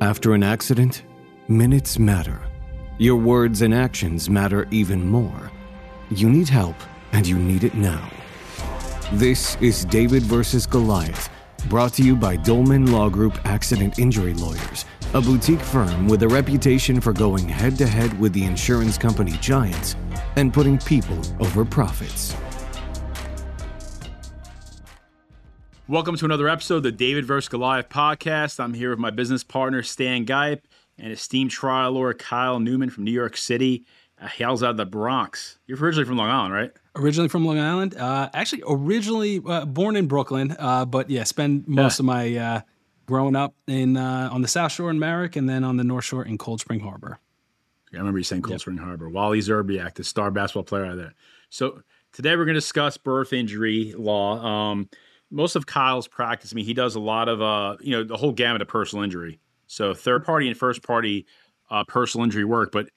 After an accident, minutes matter. Your words and actions matter even more. You need help, and you need it now. This is David versus Goliath, brought to you by Dolman Law Group Accident Injury Lawyers, a boutique firm with a reputation for going head to head with the insurance company giants and putting people over profits. Welcome to another episode of the David vs. Goliath podcast. I'm here with my business partner, Stan Gipe, and esteemed trial lawyer, Kyle Newman from New York City. Uh, hails out of the Bronx. You're originally from Long Island, right? Originally from Long Island. Uh, actually, originally uh, born in Brooklyn, uh, but yeah, spend most yeah. of my uh, growing up in uh, on the South Shore in Merrick and then on the North Shore in Cold Spring Harbor. Yeah, I remember you saying Cold yep. Spring Harbor. Wally Szczerbiak, the star basketball player out there. So today we're going to discuss birth injury law. Um, most of Kyle's practice, I mean, he does a lot of, uh, you know, the whole gamut of personal injury. So third party and first party uh, personal injury work, but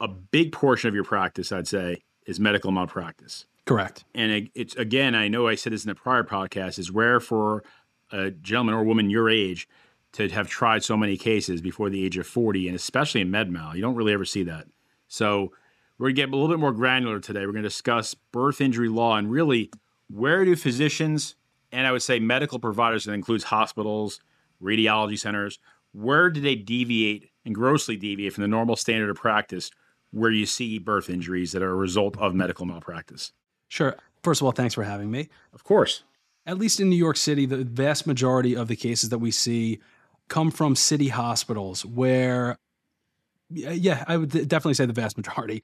a big portion of your practice, I'd say, is medical malpractice. Correct. And it, it's again, I know I said this in the prior podcast, is rare for a gentleman or woman your age to have tried so many cases before the age of 40, and especially in med mal. You don't really ever see that. So we're going to get a little bit more granular today. We're going to discuss birth injury law and really where do physicians and I would say medical providers that includes hospitals, radiology centers. Where do they deviate and grossly deviate from the normal standard of practice where you see birth injuries that are a result of medical malpractice? Sure. First of all, thanks for having me. Of course. At least in New York City, the vast majority of the cases that we see come from city hospitals where, yeah, I would definitely say the vast majority.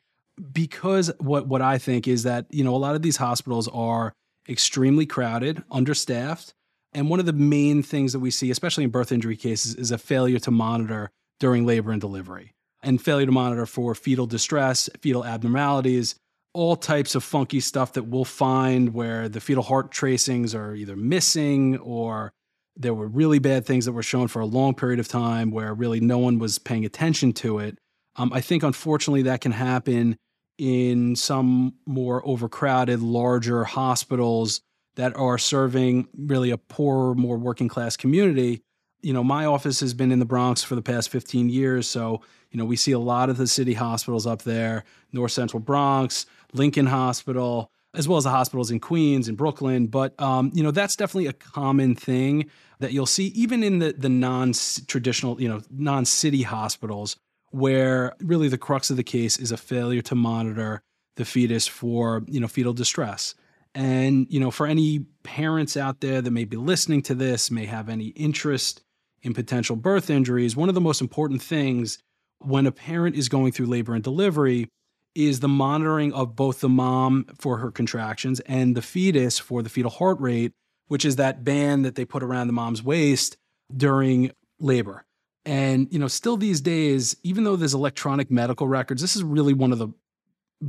Because what, what I think is that, you know, a lot of these hospitals are extremely crowded, understaffed. And one of the main things that we see, especially in birth injury cases, is a failure to monitor during labor and delivery and failure to monitor for fetal distress, fetal abnormalities, all types of funky stuff that we'll find where the fetal heart tracings are either missing or there were really bad things that were shown for a long period of time where really no one was paying attention to it. Um, I think, unfortunately, that can happen in some more overcrowded, larger hospitals that are serving really a poorer, more working class community. You know, my office has been in the Bronx for the past 15 years. So, you know, we see a lot of the city hospitals up there, North Central Bronx, Lincoln Hospital, as well as the hospitals in Queens and Brooklyn. But, um, you know, that's definitely a common thing that you'll see even in the, the non traditional, you know, non city hospitals where really the crux of the case is a failure to monitor the fetus for you know fetal distress. And you know for any parents out there that may be listening to this may have any interest in potential birth injuries one of the most important things when a parent is going through labor and delivery is the monitoring of both the mom for her contractions and the fetus for the fetal heart rate which is that band that they put around the mom's waist during labor and, you know, still these days, even though there's electronic medical records, this is really one of the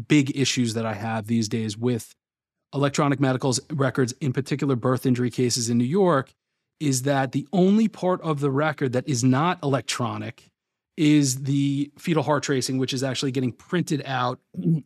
big issues that I have these days with electronic medical records, in particular birth injury cases in New York, is that the only part of the record that is not electronic is the fetal heart tracing, which is actually getting printed out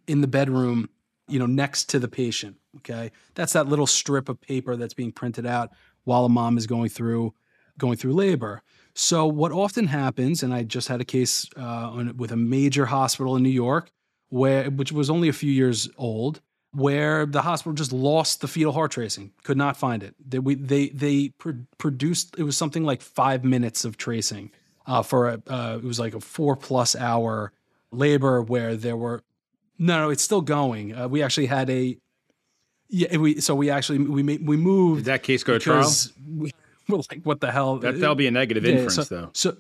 in the bedroom, you know, next to the patient. Okay. That's that little strip of paper that's being printed out while a mom is going through going through labor. So, what often happens, and I just had a case uh, on, with a major hospital in New York, where which was only a few years old, where the hospital just lost the fetal heart tracing, could not find it. They we, they they pr- produced it was something like five minutes of tracing uh, for a uh, it was like a four plus hour labor where there were no no it's still going. Uh, we actually had a yeah we so we actually we we moved. Did that case go to trial? We, like what the hell? That, that'll be a negative yeah, inference, so, though. So,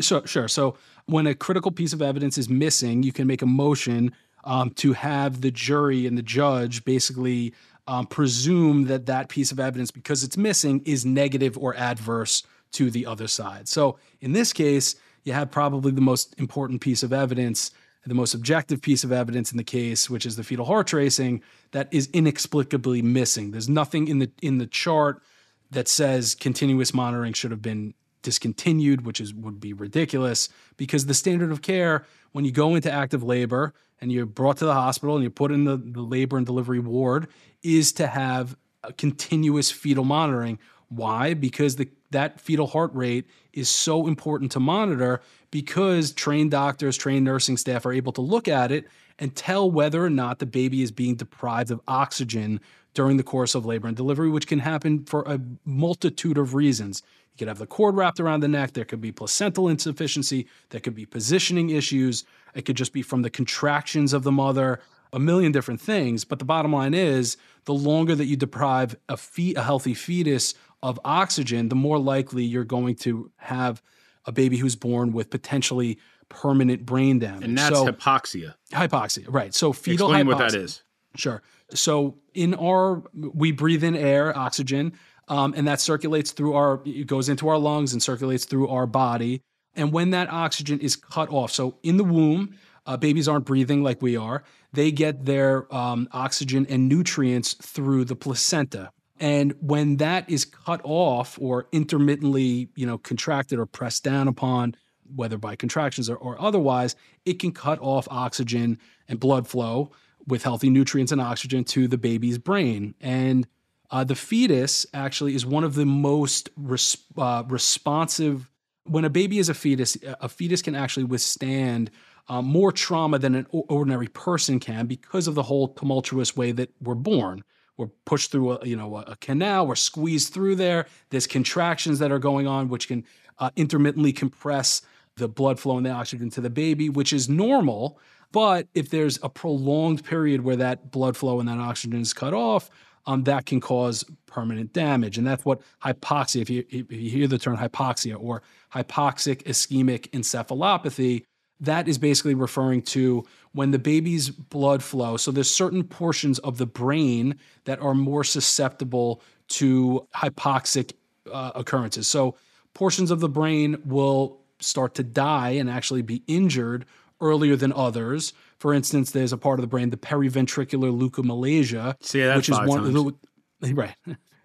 so sure. So when a critical piece of evidence is missing, you can make a motion um, to have the jury and the judge basically um, presume that that piece of evidence, because it's missing, is negative or adverse to the other side. So in this case, you have probably the most important piece of evidence, the most objective piece of evidence in the case, which is the fetal heart tracing, that is inexplicably missing. There's nothing in the in the chart that says continuous monitoring should have been discontinued, which is would be ridiculous because the standard of care when you go into active labor and you're brought to the hospital and you're put in the, the labor and delivery ward is to have continuous fetal monitoring. Why? Because the that fetal heart rate is so important to monitor because trained doctors, trained nursing staff are able to look at it and tell whether or not the baby is being deprived of oxygen during the course of labor and delivery, which can happen for a multitude of reasons. You could have the cord wrapped around the neck, there could be placental insufficiency, there could be positioning issues, it could just be from the contractions of the mother, a million different things. But the bottom line is the longer that you deprive a, fe- a healthy fetus of oxygen, the more likely you're going to have a baby who's born with potentially permanent brain damage. And that's so, hypoxia. Hypoxia, right. So fetal Explain hypoxia. what that is. Sure. So in our, we breathe in air, oxygen, um, and that circulates through our, it goes into our lungs and circulates through our body. And when that oxygen is cut off, so in the womb, uh, babies aren't breathing like we are. They get their um, oxygen and nutrients through the placenta. And when that is cut off or intermittently, you know, contracted or pressed down upon, whether by contractions or, or otherwise, it can cut off oxygen and blood flow with healthy nutrients and oxygen to the baby's brain. And uh, the fetus actually is one of the most res- uh, responsive. When a baby is a fetus, a fetus can actually withstand uh, more trauma than an ordinary person can because of the whole tumultuous way that we're born. We're pushed through a you know a canal. We're squeezed through there. There's contractions that are going on, which can uh, intermittently compress the blood flow and the oxygen to the baby, which is normal. But if there's a prolonged period where that blood flow and that oxygen is cut off, um, that can cause permanent damage. And that's what hypoxia, if you, if you hear the term hypoxia or hypoxic ischemic encephalopathy, that is basically referring to when the baby's blood flow. So there's certain portions of the brain that are more susceptible to hypoxic uh, occurrences. So portions of the brain will start to die and actually be injured earlier than others. For instance, there's a part of the brain, the periventricular leukomalacia, See, which is one the right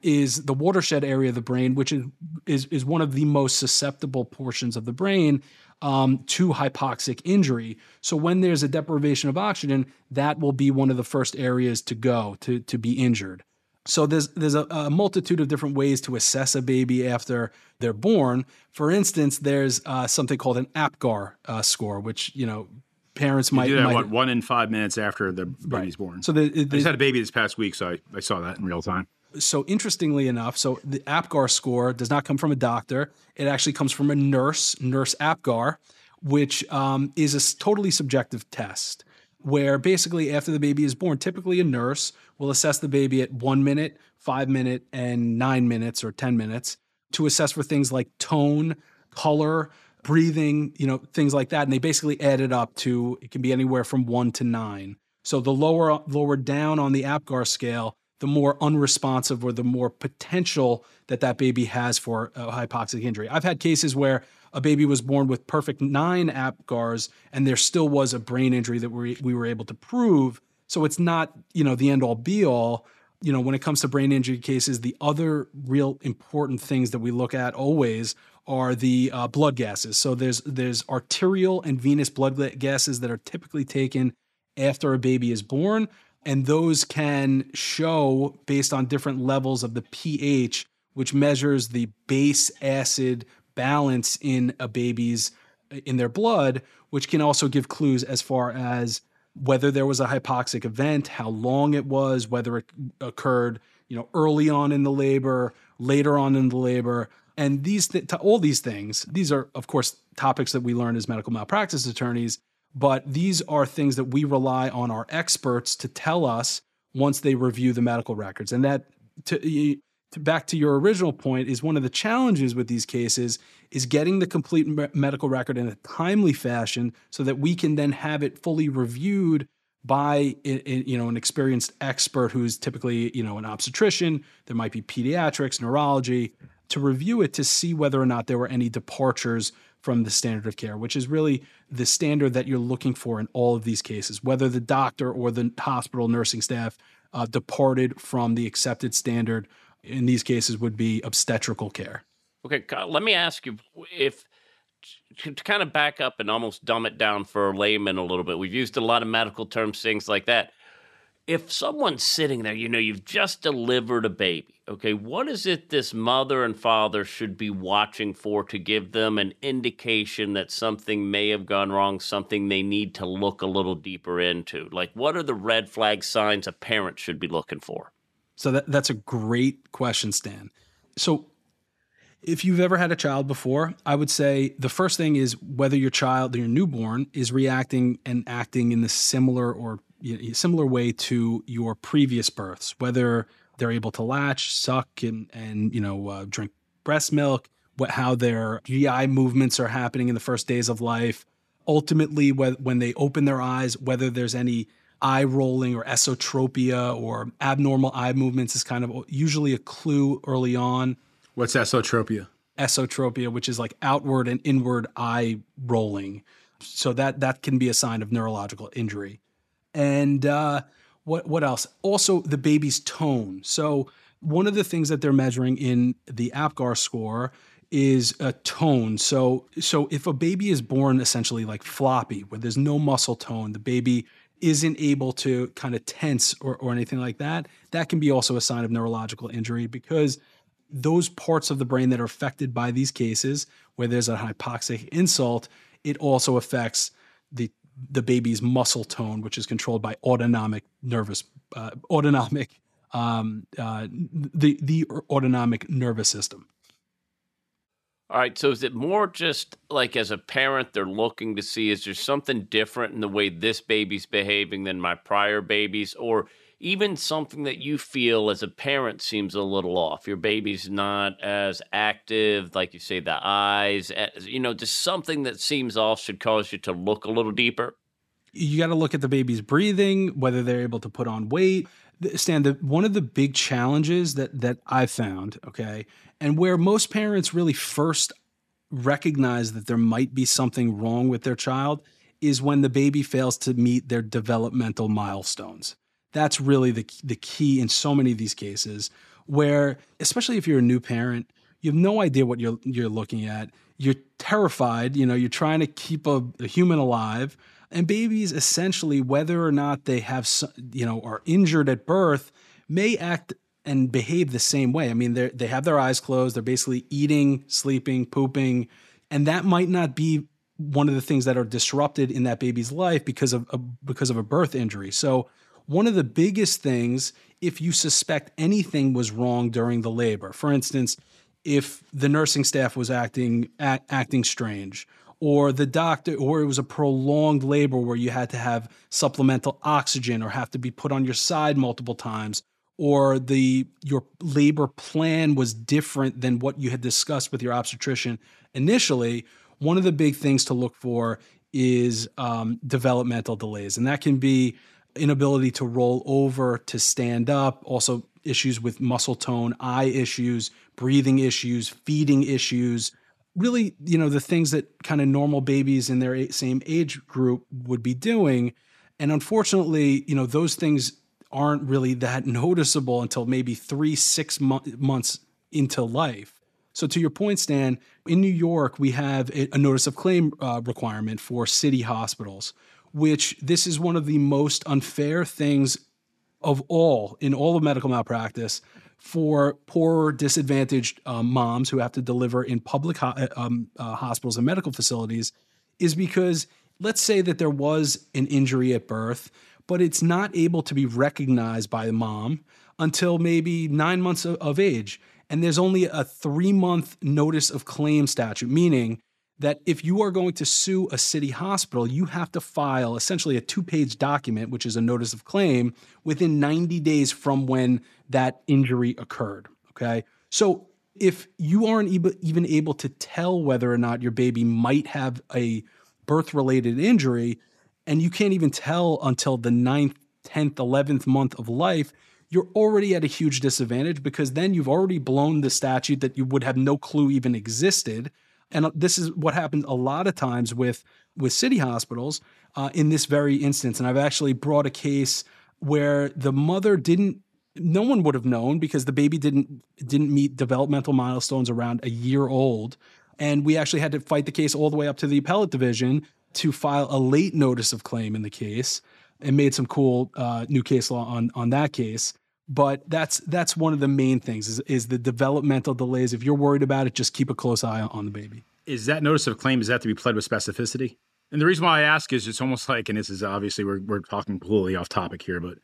is the watershed area of the brain, which is is is one of the most susceptible portions of the brain um, to hypoxic injury. So when there's a deprivation of oxygen, that will be one of the first areas to go to to be injured. So there's there's a, a multitude of different ways to assess a baby after they're born. For instance, there's uh, something called an APGAR uh, score, which you know parents you might do that might, what, one in five minutes after the baby's right. born. So the, the, I just had a baby this past week, so I, I saw that in real time so interestingly enough, so the APGAR score does not come from a doctor. It actually comes from a nurse, Nurse APGAR, which um, is a totally subjective test where basically after the baby is born, typically a nurse will assess the baby at one minute, five minute, and nine minutes or 10 minutes to assess for things like tone, color, breathing, you know, things like that. And they basically add it up to it can be anywhere from one to nine. So the lower lower down on the APGAR scale, the more unresponsive or the more potential that that baby has for a hypoxic injury. I've had cases where a baby was born with perfect nine APGARs and there still was a brain injury that we, we were able to prove. So it's not, you know, the end all be all. You know, when it comes to brain injury cases, the other real important things that we look at always are the uh, blood gases. So there's there's arterial and venous blood gases that are typically taken after a baby is born and those can show based on different levels of the pH, which measures the base acid balance in a baby's uh, in their blood, which can also give clues as far as whether there was a hypoxic event, how long it was, whether it occurred, you know, early on in the labor, later on in the labor, and these th- all these things. These are, of course, topics that we learn as medical malpractice attorneys but these are things that we rely on our experts to tell us once they review the medical records. And that, to, back to your original point, is one of the challenges with these cases is getting the complete me- medical record in a timely fashion so that we can then have it fully reviewed by you know an experienced expert who's typically you know an obstetrician there might be pediatrics neurology to review it to see whether or not there were any departures from the standard of care, which is really the standard that you're looking for in all of these cases, whether the doctor or the hospital nursing staff uh, departed from the accepted standard. In these cases, would be obstetrical care. Okay, let me ask you if to kind of back up and almost dumb it down for a layman a little bit. We've used a lot of medical terms, things like that. if someone's sitting there, you know, you've just delivered a baby, okay, what is it this mother and father should be watching for to give them an indication that something may have gone wrong, something they need to look a little deeper into? Like, what are the red flag signs a parent should be looking for? So that, that's a great question, Stan. So if you've ever had a child before, I would say the first thing is whether your child, your newborn, is reacting and acting in the similar or similar way to your previous births, whether they're able to latch, suck, and and you know uh, drink breast milk, what how their GI movements are happening in the first days of life. Ultimately, when they open their eyes, whether there's any eye rolling or esotropia or abnormal eye movements is kind of usually a clue early on. What's esotropia? Esotropia, which is like outward and inward eye rolling. So that that can be a sign of neurological injury. And uh, what what else? Also, the baby's tone. So one of the things that they're measuring in the APGAR score is a tone. So so if a baby is born essentially like floppy, where there's no muscle tone, the baby isn't able to kind of tense or, or anything like that, that can be also a sign of neurological injury because those parts of the brain that are affected by these cases, where there's a hypoxic insult, it also affects the the baby's muscle tone, which is controlled by autonomic nervous uh, autonomic um, uh, the the autonomic nervous system. All right. So is it more just like as a parent, they're looking to see is there something different in the way this baby's behaving than my prior babies, or even something that you feel as a parent seems a little off? Your baby's not as active, like you say, the eyes, eh, you know, just something that seems off should cause you to look a little deeper. You got to look at the baby's breathing, whether they're able to put on weight. Stan, the, one of the big challenges that that I found, okay, and where most parents really first recognize that there might be something wrong with their child is when the baby fails to meet their developmental milestones. That's really the the key in so many of these cases where especially if you're a new parent, you have no idea what you're you're looking at. You're terrified, you know, you're trying to keep a, a human alive and babies essentially whether or not they have you know are injured at birth may act and behave the same way. I mean, they they have their eyes closed. They're basically eating, sleeping, pooping, and that might not be one of the things that are disrupted in that baby's life because of a, because of a birth injury. So, one of the biggest things, if you suspect anything was wrong during the labor, for instance, if the nursing staff was acting act, acting strange, or the doctor, or it was a prolonged labor where you had to have supplemental oxygen or have to be put on your side multiple times, or the your labor plan was different than what you had discussed with your obstetrician initially, one of the big things to look for is um, developmental delays, and that can be inability to roll over, to stand up, also issues with muscle tone, eye issues, breathing issues, feeding issues. Really, you know, the things that kind of normal babies in their same age group would be doing. And unfortunately, you know, those things aren't really that noticeable until maybe three, six mo- months into life. So, to your point, Stan, in New York, we have a, notice of claim uh, requirement for city hospitals, which this is one of the most unfair things of all in all of medical malpractice for poor, disadvantaged um, moms who have to deliver in public ho- uh, um, uh, hospitals and medical facilities, is because let's say that there was an injury at birth but it's not able to be recognized by the mom until maybe nine months of, age. And there's only a three month notice of claim statute, meaning that if you are going to sue a city hospital, you have to file essentially a two page document, which is a notice of claim, within 90 days from when that injury occurred. Okay. So if you aren't even able to tell whether or not your baby might have a birth related injury, and you can't even tell until the ninth, 10th, 11th month of life, you're already at a huge disadvantage because then you've already blown the statute that you would have no clue even existed. And this is what happens a lot of times with with city hospitals uh, in this very instance. And I've actually brought a case where the mother didn't no one would have known because the baby didn't didn't meet developmental milestones around a year old and we actually had to fight the case all the way up to the appellate division to file a late notice of claim in the case and made some cool uh, new case law on on that case. But that's that's one of the main things is, is the developmental delays. If you're worried about it, just keep a close eye on the baby. Is that notice of claim? Is that to be pled with specificity? And the reason why I ask is it's almost like, and this is obviously we're we're talking completely off topic here, but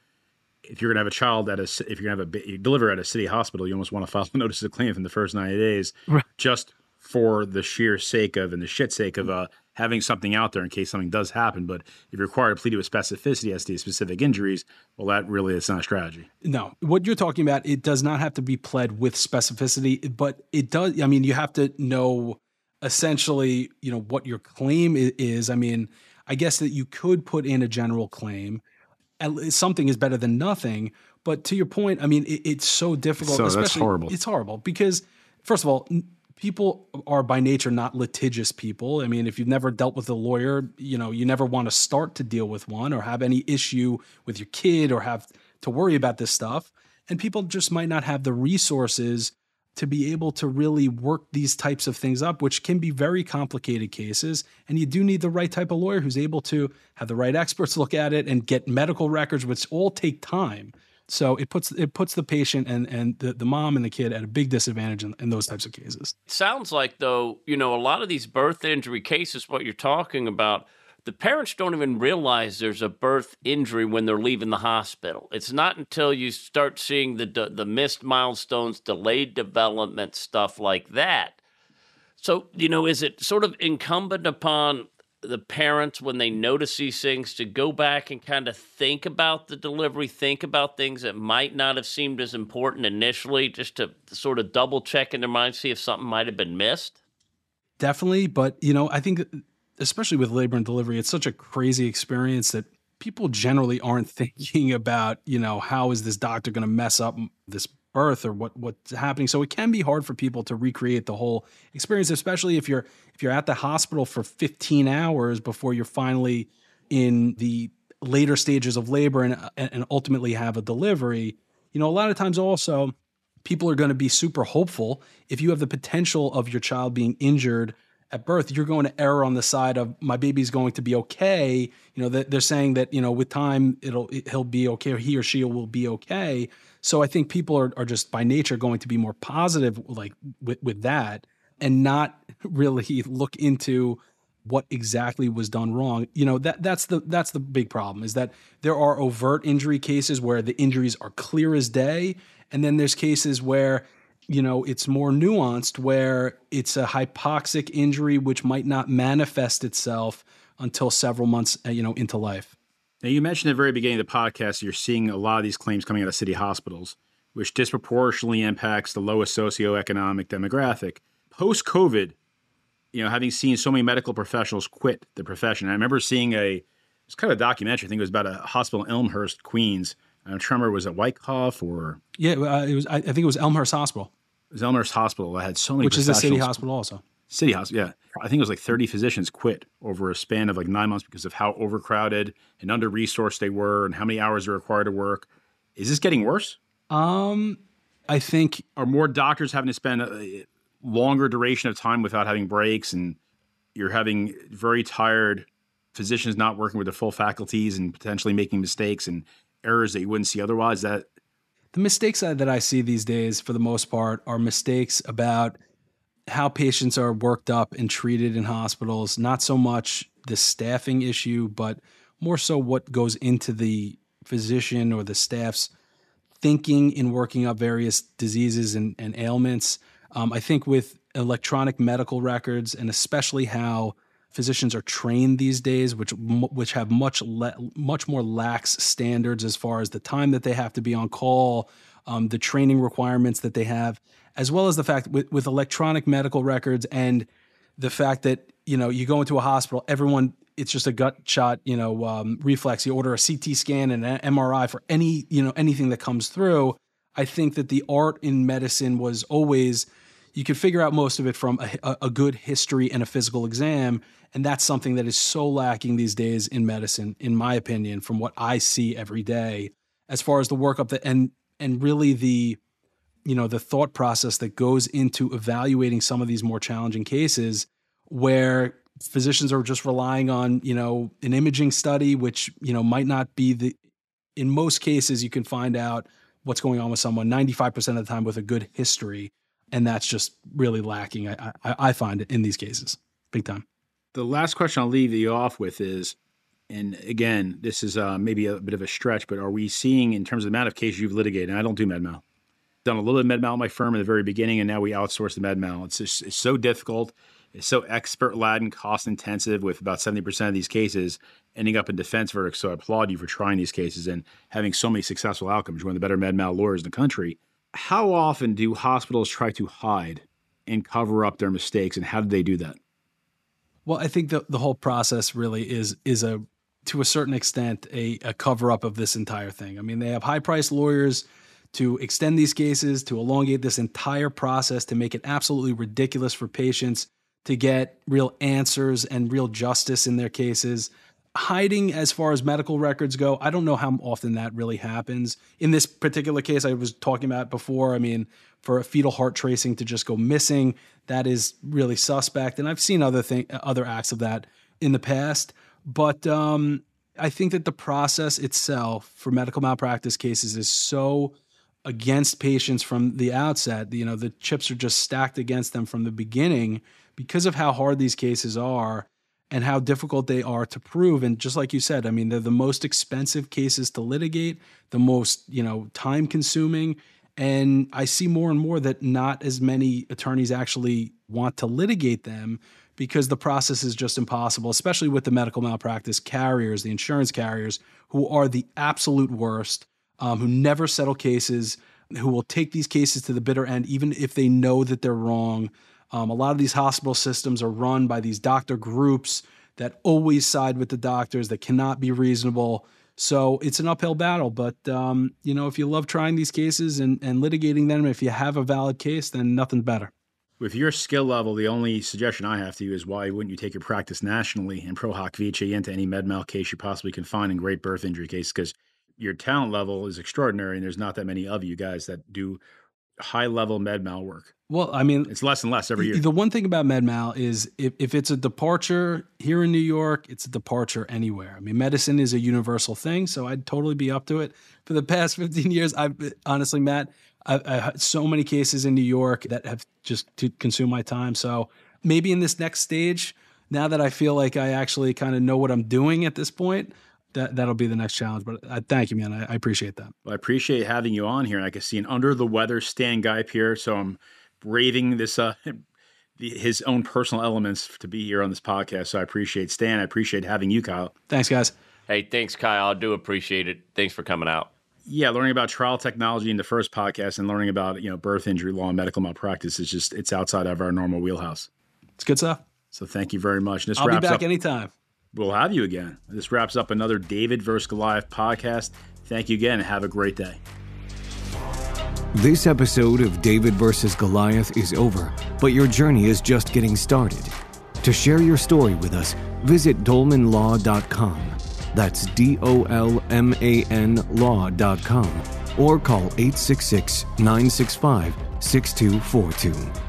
if you're going to have a child at a if you're going to have a you deliver at a city hospital, you almost want to file a notice of claim in the first 90 days, right. just for the sheer sake of and the shit sake of uh, having something out there in case something does happen. But if you're required to plead with specificity as to specific injuries, well, that really is not a strategy. No, what you're talking about, it does not have to be pled with specificity, but it does. I mean, you have to know essentially, you know, what your claim is. I mean, I guess that you could put in a general claim. Something is better than nothing. But to your point, I mean, it, it's so difficult. So that's horrible. It's horrible because, first of all, people are by nature not litigious people. I mean, if you've never dealt with a lawyer, you know, you never want to start to deal with one or have any issue with your kid or have to worry about this stuff. And people just might not have the resources to be able to really work these types of things up, which can be very complicated cases. And you do need the right type of lawyer who's able to have the right experts look at it and get medical records, which all take time. So it puts it puts the patient and and the, the mom and the kid at a big disadvantage in, in those types of cases. Sounds like though, you know, a lot of these birth injury cases, what you're talking about, the parents don't even realize there's a birth injury when they're leaving the hospital. It's not until you start seeing the the missed milestones, delayed development, stuff like that. So, you know, is it sort of incumbent upon the parents when they notice these things to go back and kind of think about the delivery, think about things that might not have seemed as important initially, just to sort of double check in their mind, see if something might have been missed? Definitely. But, you know, I think, especially with labor and delivery, it's such a crazy experience that people generally aren't thinking about, you know, how is this doctor going to mess up this birth or what what's happening. So it can be hard for people to recreate the whole experience, especially if you're if you're at the hospital for 15 hours before you're finally in the later stages of labor and and ultimately have a delivery. You know, a lot of times also people are going to be super hopeful if you have the potential of your child being injured at birth, you're going to err on the side of my baby's going to be okay. You know, they're saying that you know with time it'll he'll be okay, or he or she will be okay. So I think people are, are just by nature going to be more positive like with, with that and not really look into what exactly was done wrong. You know, that that's the that's the big problem is that there are overt injury cases where the injuries are clear as day and then there's cases where you know it's more nuanced where it's a hypoxic injury which might not manifest itself until several months uh, you know into life. Now, you mentioned at the very beginning of the podcast, you're seeing a lot of these claims coming out of city hospitals, which disproportionately impacts the lowest socioeconomic demographic. Post COVID, you know, having seen so many medical professionals quit the profession, I remember seeing a, it's kind of a documentary. I think it was about a hospital in Elmhurst, Queens. I'm trying to remember, was it Wyckoff or? Yeah, uh, it was. I think it was Elmhurst Hospital. Elmhurst Hospital. I had so many, which is a city hospital also. City Hospital, yeah. I think it was like 30 physicians quit over a span of like nine months because of how overcrowded and under resourced they were and how many hours they're required to work. Is this getting worse? Um, I think. Are more doctors having to spend a longer duration of time without having breaks and you're having very tired physicians not working with their full faculties and potentially making mistakes and errors that you wouldn't see otherwise? That the mistakes that I see these days, for the most part, are mistakes about how patients are worked up and treated in hospitals, not so much the staffing issue, but more so what goes into the physician or the staff's thinking in working up various diseases and, and ailments. Um, I think with electronic medical records and especially how physicians are trained these days, which which have much le- much more lax standards as far as the time that they have to be on call, um, the training requirements that they have, as well as the fact with, with electronic medical records and the fact that you know you go into a hospital, everyone it's just a gut shot, you know, um, reflex. You order a CT scan and an MRI for any you know anything that comes through. I think that the art in medicine was always you could figure out most of it from a, a, good history and a physical exam. And that's something that is so lacking these days in medicine, in my opinion, from what I see every day, as far as the workup that and and really the you know the thought process that goes into evaluating some of these more challenging cases where physicians are just relying on, you know, an imaging study, which, you know, might not be the, in most cases, you can find out what's going on with someone 95% of the time with a good history. And that's just really lacking, I, I, I find in these cases, big time. The last question I'll leave you off with is and again, this is uh, maybe a bit of a stretch, but are we seeing in terms of the amount of cases you've litigated? And I don't do med mal. Done a little bit of med mal in my firm in the very beginning, and now we outsource the MedMal. It's just it's so difficult. It's so expert laden, cost intensive, with about seventy percent of these cases ending up in defense verdicts. So I applaud you for trying these cases and having so many successful outcomes. You're one of the better med mal lawyers in the country. How often do hospitals try to hide and cover up their mistakes, and how do they do that? Well, I think the the whole process really is is a to a certain extent a, a cover up of this entire thing. I mean, they have high priced lawyers to extend these cases, to elongate this entire process, to make it absolutely ridiculous for patients to get real answers and real justice in their cases. Hiding as far as medical records go, I don't know how often that really happens. In this particular case, I was talking about before, I mean, for a fetal heart tracing to just go missing, that is really suspect. And I've seen other thing, other acts of that in the past. But um, I think that the process itself for medical malpractice cases is so against patients from the outset. You know, the chips are just stacked against them from the beginning because of how hard these cases are and how difficult they are to prove. And just like you said, I mean, they're the most expensive cases to litigate, the most, you know, time consuming. And I see more and more that not as many attorneys actually want to litigate them because the process is just impossible, especially with the medical malpractice carriers, the insurance carriers, who are the absolute worst, um, who never settle cases, who will take these cases to the bitter end, even if they know that they're wrong. Um, a lot of these hospital systems are run by these doctor groups that always side with the doctors, that cannot be reasonable. So it's an uphill battle. But, um, you know, if you love trying these cases and, and litigating them, if you have a valid case, then nothing better with your skill level, the only suggestion I have to you is why wouldn't you take your practice nationally and pro hoc vice into any med mal case you possibly can find in great birth injury case? Because your talent level is extraordinary, and there's not that many of you guys that do high level med mal work. Well, I mean, it's less and less every year. The one thing about med mal is if, if it's a departure here in New York, it's a departure anywhere. I mean, medicine is a universal thing, so I'd totally be up to it. For the past 15 years, I've honestly, Matt, I, I had so many cases in New York that have just to consume my time. So maybe in this next stage, now that I feel like I actually kind of know what I'm doing at this point, that that'll be the next challenge. But I, thank you, man. I, I, appreciate that. Well, I appreciate having you on here, and I can see an under the weather Stan Guy here. So I'm braving this uh, his own personal elements to be here on this podcast. So I appreciate Stan. I appreciate having you, Kyle. Thanks, guys. Hey, thanks, Kyle. I do appreciate it. Thanks for coming out yeah, learning about trial technology in the first podcast and learning about you know birth injury law and medical malpractice is just it's outside of our normal wheelhouse. It's good stuff. So thank you very much. And this I'll be back up, anytime. We'll have you again. This wraps up another David versus Goliath podcast. Thank you again and have a great day. This episode of David versus Goliath is over, but your journey is just getting started. To share your story with us, visit dolmanlaw.com that's D O L M A N law.com or call 866 965 6242.